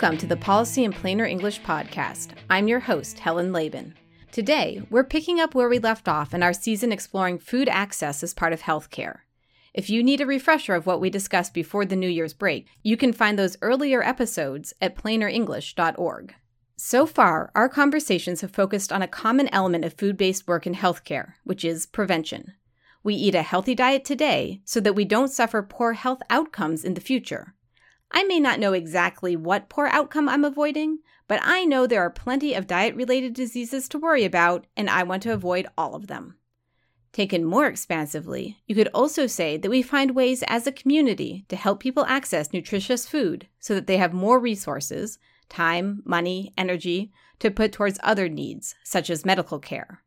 Welcome to the Policy in Plainer English podcast. I'm your host, Helen Laban. Today, we're picking up where we left off in our season exploring food access as part of healthcare. If you need a refresher of what we discussed before the New Year's break, you can find those earlier episodes at plainerenglish.org. So far, our conversations have focused on a common element of food based work in healthcare, which is prevention. We eat a healthy diet today so that we don't suffer poor health outcomes in the future. I may not know exactly what poor outcome I'm avoiding, but I know there are plenty of diet related diseases to worry about, and I want to avoid all of them. Taken more expansively, you could also say that we find ways as a community to help people access nutritious food so that they have more resources time, money, energy to put towards other needs, such as medical care.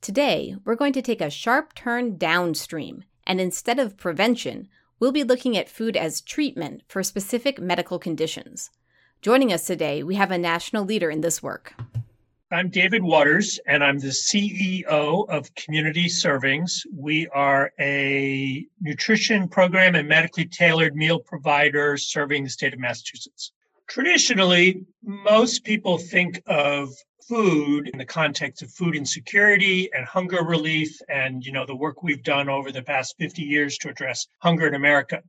Today, we're going to take a sharp turn downstream, and instead of prevention, we'll be looking at food as treatment for specific medical conditions. Joining us today, we have a national leader in this work. I'm David Waters, and I'm the CEO of Community Servings. We are a nutrition program and medically tailored meal provider serving the state of Massachusetts. Traditionally, most people think of food in the context of food insecurity and hunger relief and you know the work we've done over the past 50 years to address hunger in America.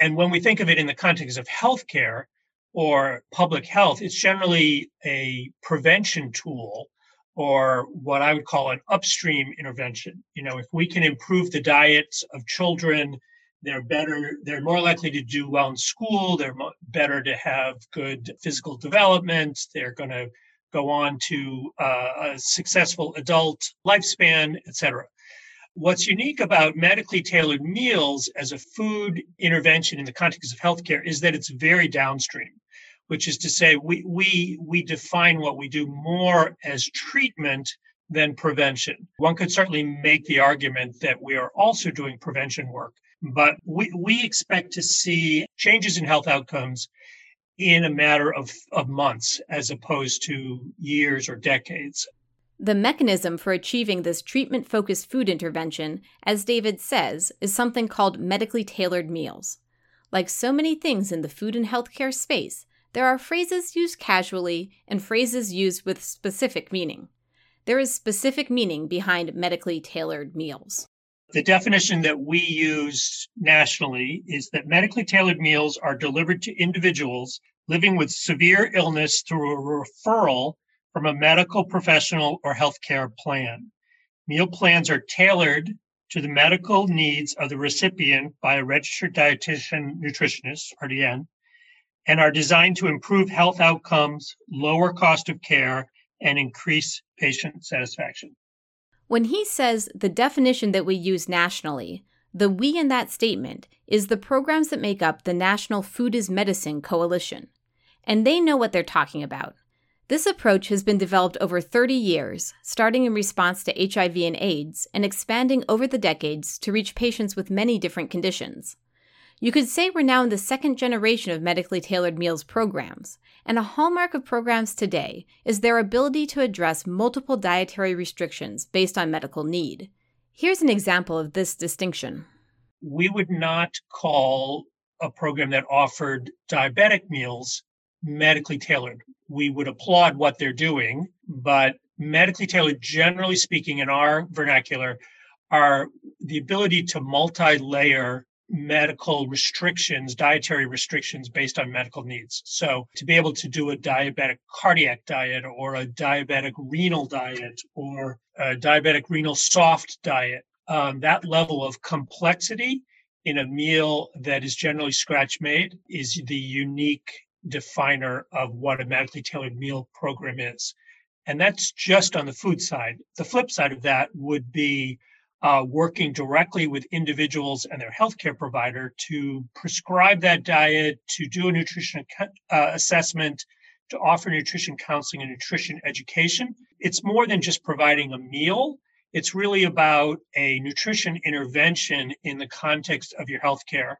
And when we think of it in the context of healthcare or public health, it's generally a prevention tool or what I would call an upstream intervention. You know, if we can improve the diets of children, they're better, they're more likely to do well in school, they're better to have good physical development, they're going to go on to uh, a successful adult lifespan, etc. What's unique about medically tailored meals as a food intervention in the context of healthcare is that it's very downstream, which is to say we we we define what we do more as treatment than prevention. One could certainly make the argument that we are also doing prevention work, but we, we expect to see changes in health outcomes in a matter of, of months as opposed to years or decades. The mechanism for achieving this treatment focused food intervention, as David says, is something called medically tailored meals. Like so many things in the food and healthcare space, there are phrases used casually and phrases used with specific meaning. There is specific meaning behind medically tailored meals. The definition that we use nationally is that medically tailored meals are delivered to individuals living with severe illness through a referral from a medical professional or healthcare plan. Meal plans are tailored to the medical needs of the recipient by a registered dietitian nutritionist, RDN, and are designed to improve health outcomes, lower cost of care, and increase patient satisfaction. When he says the definition that we use nationally, the we in that statement is the programs that make up the National Food is Medicine Coalition. And they know what they're talking about. This approach has been developed over 30 years, starting in response to HIV and AIDS and expanding over the decades to reach patients with many different conditions. You could say we're now in the second generation of medically tailored meals programs, and a hallmark of programs today is their ability to address multiple dietary restrictions based on medical need. Here's an example of this distinction. We would not call a program that offered diabetic meals medically tailored. We would applaud what they're doing, but medically tailored, generally speaking, in our vernacular, are the ability to multi layer medical restrictions, dietary restrictions based on medical needs. So to be able to do a diabetic cardiac diet or a diabetic renal diet or a diabetic renal soft diet, um, that level of complexity in a meal that is generally scratch made is the unique definer of what a medically tailored meal program is. And that's just on the food side. The flip side of that would be uh, working directly with individuals and their healthcare provider to prescribe that diet, to do a nutrition uh, assessment, to offer nutrition counseling and nutrition education. It's more than just providing a meal. It's really about a nutrition intervention in the context of your healthcare.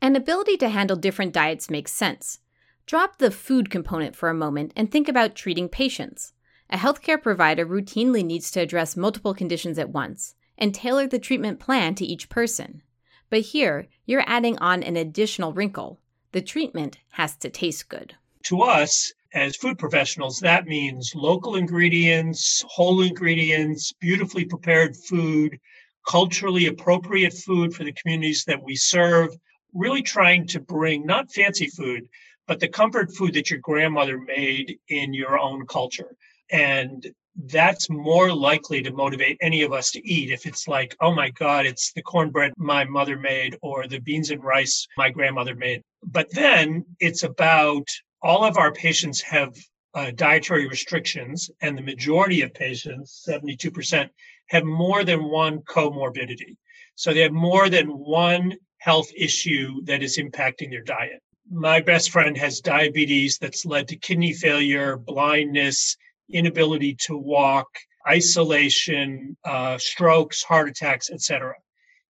An ability to handle different diets makes sense. Drop the food component for a moment and think about treating patients. A healthcare provider routinely needs to address multiple conditions at once and tailor the treatment plan to each person. But here, you're adding on an additional wrinkle the treatment has to taste good. To us, as food professionals, that means local ingredients, whole ingredients, beautifully prepared food, culturally appropriate food for the communities that we serve, really trying to bring not fancy food, but the comfort food that your grandmother made in your own culture. And that's more likely to motivate any of us to eat if it's like, oh my God, it's the cornbread my mother made or the beans and rice my grandmother made. But then it's about all of our patients have uh, dietary restrictions, and the majority of patients, 72%, have more than one comorbidity. So they have more than one health issue that is impacting their diet. My best friend has diabetes that's led to kidney failure, blindness, inability to walk, isolation, uh, strokes, heart attacks, etc.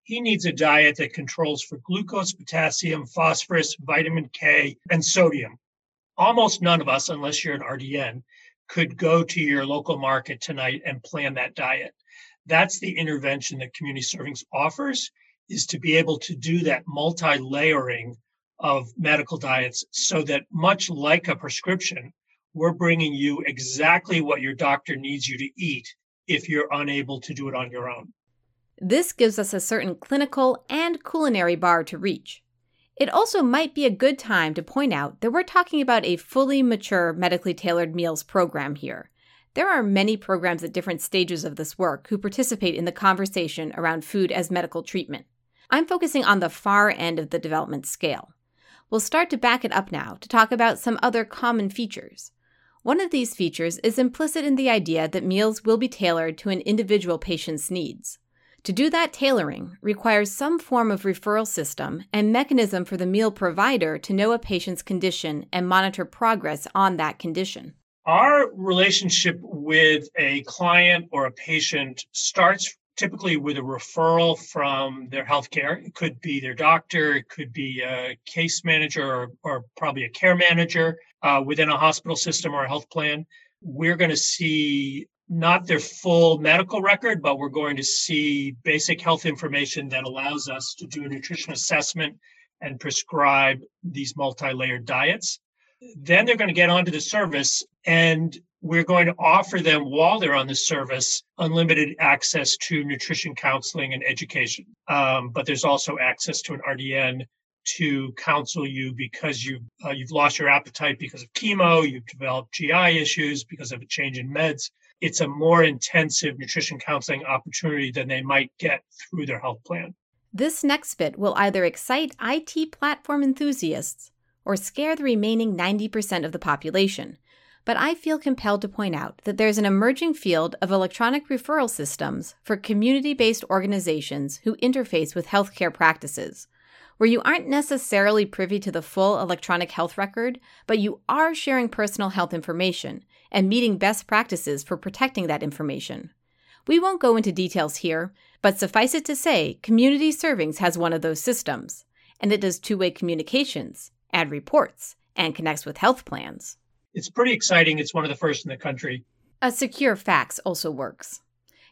He needs a diet that controls for glucose, potassium, phosphorus, vitamin K, and sodium. Almost none of us, unless you're an RDN, could go to your local market tonight and plan that diet. That's the intervention that community servings offers is to be able to do that multi-layering of medical diets so that much like a prescription, we're bringing you exactly what your doctor needs you to eat if you're unable to do it on your own. This gives us a certain clinical and culinary bar to reach. It also might be a good time to point out that we're talking about a fully mature medically tailored meals program here. There are many programs at different stages of this work who participate in the conversation around food as medical treatment. I'm focusing on the far end of the development scale. We'll start to back it up now to talk about some other common features. One of these features is implicit in the idea that meals will be tailored to an individual patient's needs. To do that tailoring requires some form of referral system and mechanism for the meal provider to know a patient's condition and monitor progress on that condition. Our relationship with a client or a patient starts typically with a referral from their healthcare. It could be their doctor, it could be a case manager or, or probably a care manager uh, within a hospital system or a health plan. We're going to see not their full medical record, but we're going to see basic health information that allows us to do a nutrition assessment and prescribe these multi layered diets. Then they're going to get onto the service and we're going to offer them while they're on the service unlimited access to nutrition counseling and education. Um, but there's also access to an RDN to counsel you because you uh, you've lost your appetite because of chemo, you've developed GI issues because of a change in meds. It's a more intensive nutrition counseling opportunity than they might get through their health plan. This next bit will either excite IT platform enthusiasts or scare the remaining 90% of the population but I feel compelled to point out that there's an emerging field of electronic referral systems for community based organizations who interface with healthcare practices, where you aren't necessarily privy to the full electronic health record, but you are sharing personal health information and meeting best practices for protecting that information. We won't go into details here, but suffice it to say, Community Servings has one of those systems, and it does two way communications, add reports, and connects with health plans it's pretty exciting. It's one of the first in the country. A secure fax also works.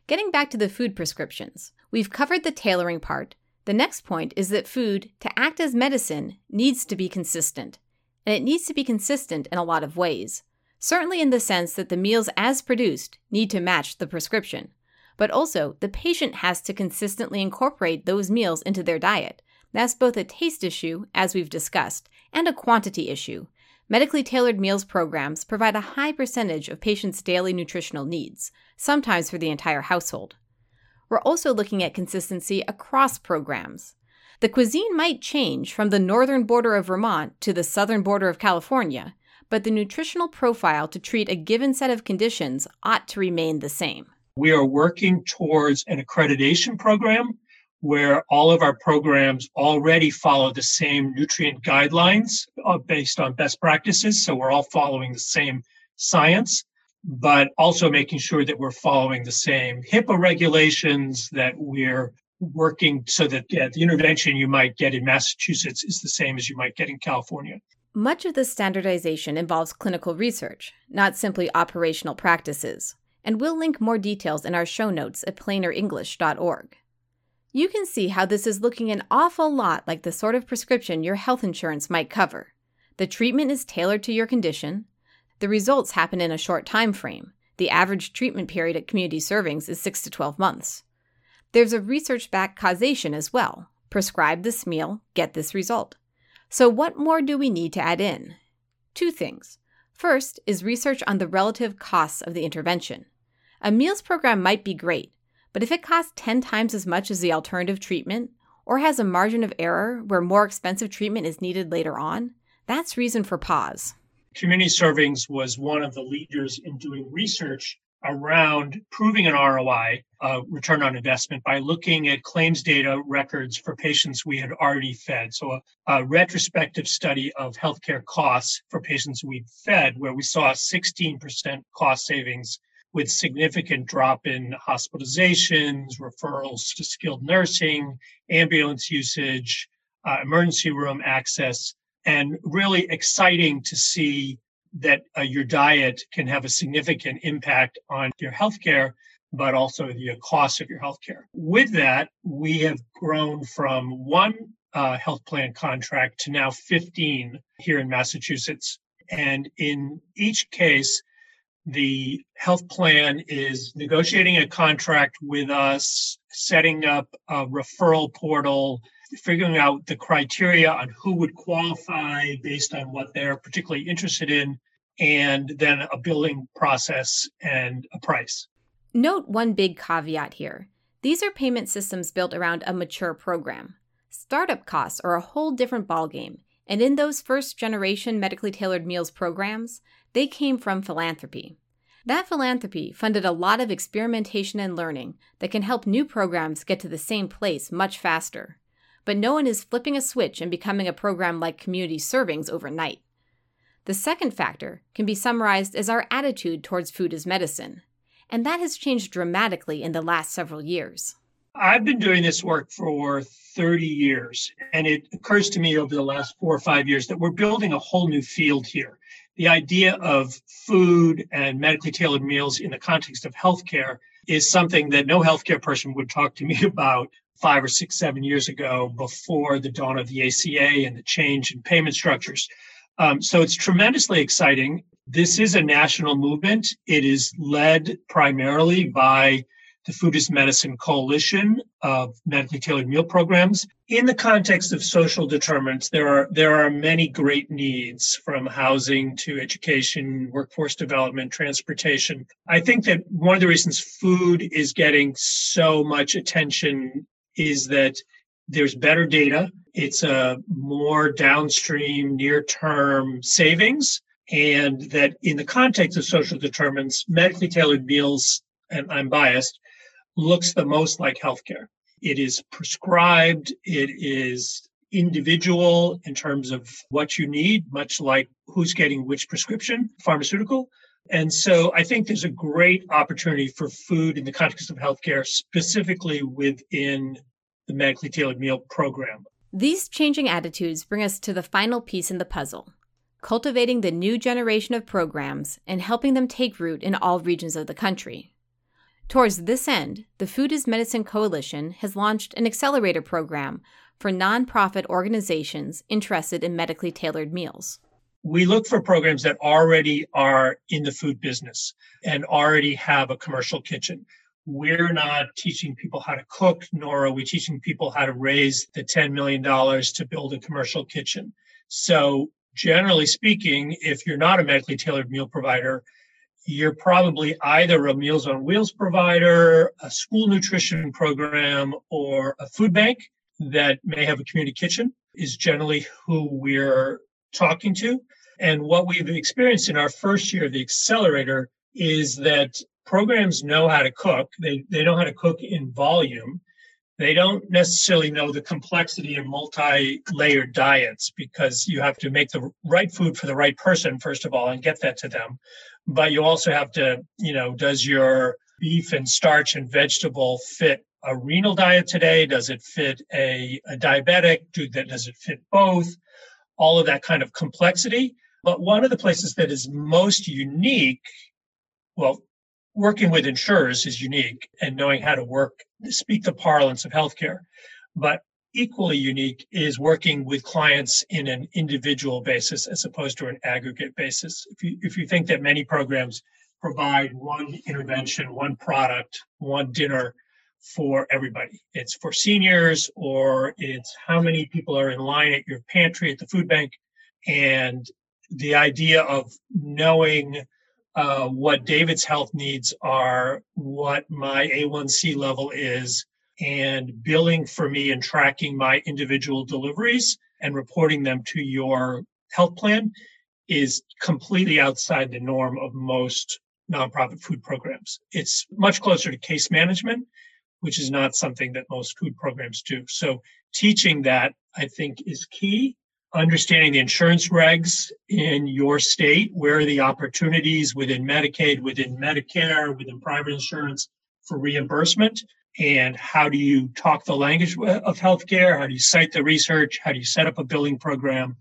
Getting back to the food prescriptions, we've covered the tailoring part. The next point is that food, to act as medicine, needs to be consistent. And it needs to be consistent in a lot of ways. Certainly, in the sense that the meals as produced need to match the prescription. But also, the patient has to consistently incorporate those meals into their diet. That's both a taste issue, as we've discussed, and a quantity issue, Medically tailored meals programs provide a high percentage of patients' daily nutritional needs, sometimes for the entire household. We're also looking at consistency across programs. The cuisine might change from the northern border of Vermont to the southern border of California, but the nutritional profile to treat a given set of conditions ought to remain the same. We are working towards an accreditation program where all of our programs already follow the same nutrient guidelines uh, based on best practices. So we're all following the same science, but also making sure that we're following the same HIPAA regulations, that we're working so that yeah, the intervention you might get in Massachusetts is the same as you might get in California. Much of the standardization involves clinical research, not simply operational practices, and we'll link more details in our show notes at plainerenglish.org you can see how this is looking an awful lot like the sort of prescription your health insurance might cover. The treatment is tailored to your condition. The results happen in a short time frame. The average treatment period at community servings is 6 to 12 months. There's a research backed causation as well. Prescribe this meal, get this result. So, what more do we need to add in? Two things. First is research on the relative costs of the intervention. A meals program might be great, but if it costs 10 times as much as the alternative treatment, or has a margin of error where more expensive treatment is needed later on, that's reason for pause. Community Servings was one of the leaders in doing research around proving an ROI, uh, return on investment, by looking at claims data records for patients we had already fed. So, a, a, retrospective study of healthcare costs for patients we'd fed, where we saw 16% cost savings with significant drop in hospitalizations, referrals to skilled nursing, ambulance usage, uh, emergency room access, and really exciting to see that uh, your diet can have a significant impact on your healthcare, but also the cost of your healthcare. With that, we have grown from one uh, health plan contract to now 15 here in Massachusetts. And in each case, the health plan is negotiating a contract with us, setting up a referral portal, figuring out the criteria on who would qualify based on what they're particularly interested in, and then a billing process and a price. Note one big caveat here. These are payment systems built around a mature program. Startup costs are a whole different ballgame, and in those first generation medically tailored meals programs, they came from philanthropy. That philanthropy funded a lot of experimentation and learning that can help new programs get to the same place much faster but no one is flipping a switch and becoming a program like Community Servings overnight. The second factor can be summarized as our attitude towards food as medicine, and that has changed dramatically in the last several years. I've been doing this work for 30 years, and it occurs to me over the last four or five years that we're building a whole new field here. The idea of food and medically tailored meals in the context of healthcare is something that no healthcare person would talk to me about five or six, seven years ago before the dawn of the ACA and the change in payment structures. Um, so it's tremendously exciting. This is a national movement. It is led primarily by the Food is Medicine Coalition of medically tailored meal programs. In the context of social determinants, there are there are many great needs from housing to education, workforce development, transportation. I think that one of the reasons food is getting so much attention is that there's better data. It's a more downstream, near term savings. And that in the context of social determinants, medically tailored meals, and I'm biased, looks the most like healthcare. It is prescribed. It is individual in terms of what you need, much like who's getting which prescription pharmaceutical. And so I think there's a great opportunity for food in the context of healthcare, specifically within the medically tailored meal program. These changing attitudes bring us to the final piece in the puzzle cultivating the new generation of programs and helping them take root in all regions of the country. Towards this end, the Food is Medicine Coalition has launched an accelerator program for nonprofit organizations interested in medically tailored meals we look for programs that already are in the food business and already have a commercial kitchen. We're not teaching people how to cook, nor are we teaching people how to raise the $10 million to build a commercial kitchen. So, generally speaking, if you're not a medically tailored meal provider, you're probably either a Meals on Wheels provider, a school nutrition program, or a food bank that may have a community kitchen, is generally who we're talking to. And what we've experienced in our first year of the accelerator is that programs know how to cook. They, they know how to cook in volume. They don't necessarily know the complexity of multi layered diets because you have to make the right food for the right person, first of all, and get that to them. But you also have to, you know, does your beef and starch and vegetable fit a renal diet today? Does it fit a, a diabetic? Do does it fit both? All of that kind of complexity. But one of the places that is most unique, well, working with insurers is unique and knowing how to work, speak the parlance of healthcare. But equally unique is working with clients in an individual basis as opposed to an aggregate basis. If you, if you think that many programs provide one intervention, one product, one dinner for everybody, it's for seniors or it's how many people are in line at your pantry at the food bank. And the idea of knowing uh, what David's health needs are, what my A1C level is, and billing for me and tracking my individual deliveries and reporting them to your health plan is completely outside the norm of most nonprofit food programs. It's much closer to case management, which is not something that most food programs do. So teaching that I think is key. Understanding the insurance regs in your state, where are the opportunities within Medicaid, within Medicare, within private insurance for reimbursement, and how do you talk the language of healthcare? How do you cite the research? How do you set up a billing program?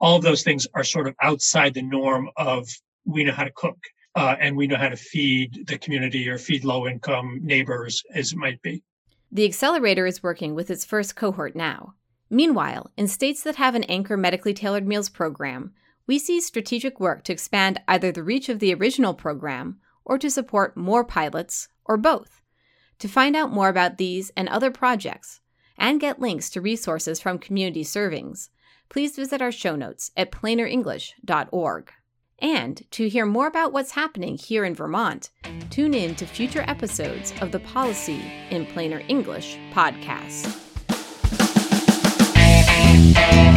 All of those things are sort of outside the norm of we know how to cook uh, and we know how to feed the community or feed low income neighbors as it might be. The accelerator is working with its first cohort now. Meanwhile, in states that have an anchor medically tailored meals program, we see strategic work to expand either the reach of the original program or to support more pilots or both. To find out more about these and other projects, and get links to resources from community servings, please visit our show notes at plainerenglish.org. And to hear more about what's happening here in Vermont, tune in to future episodes of the Policy in Plainer English podcast. Yeah.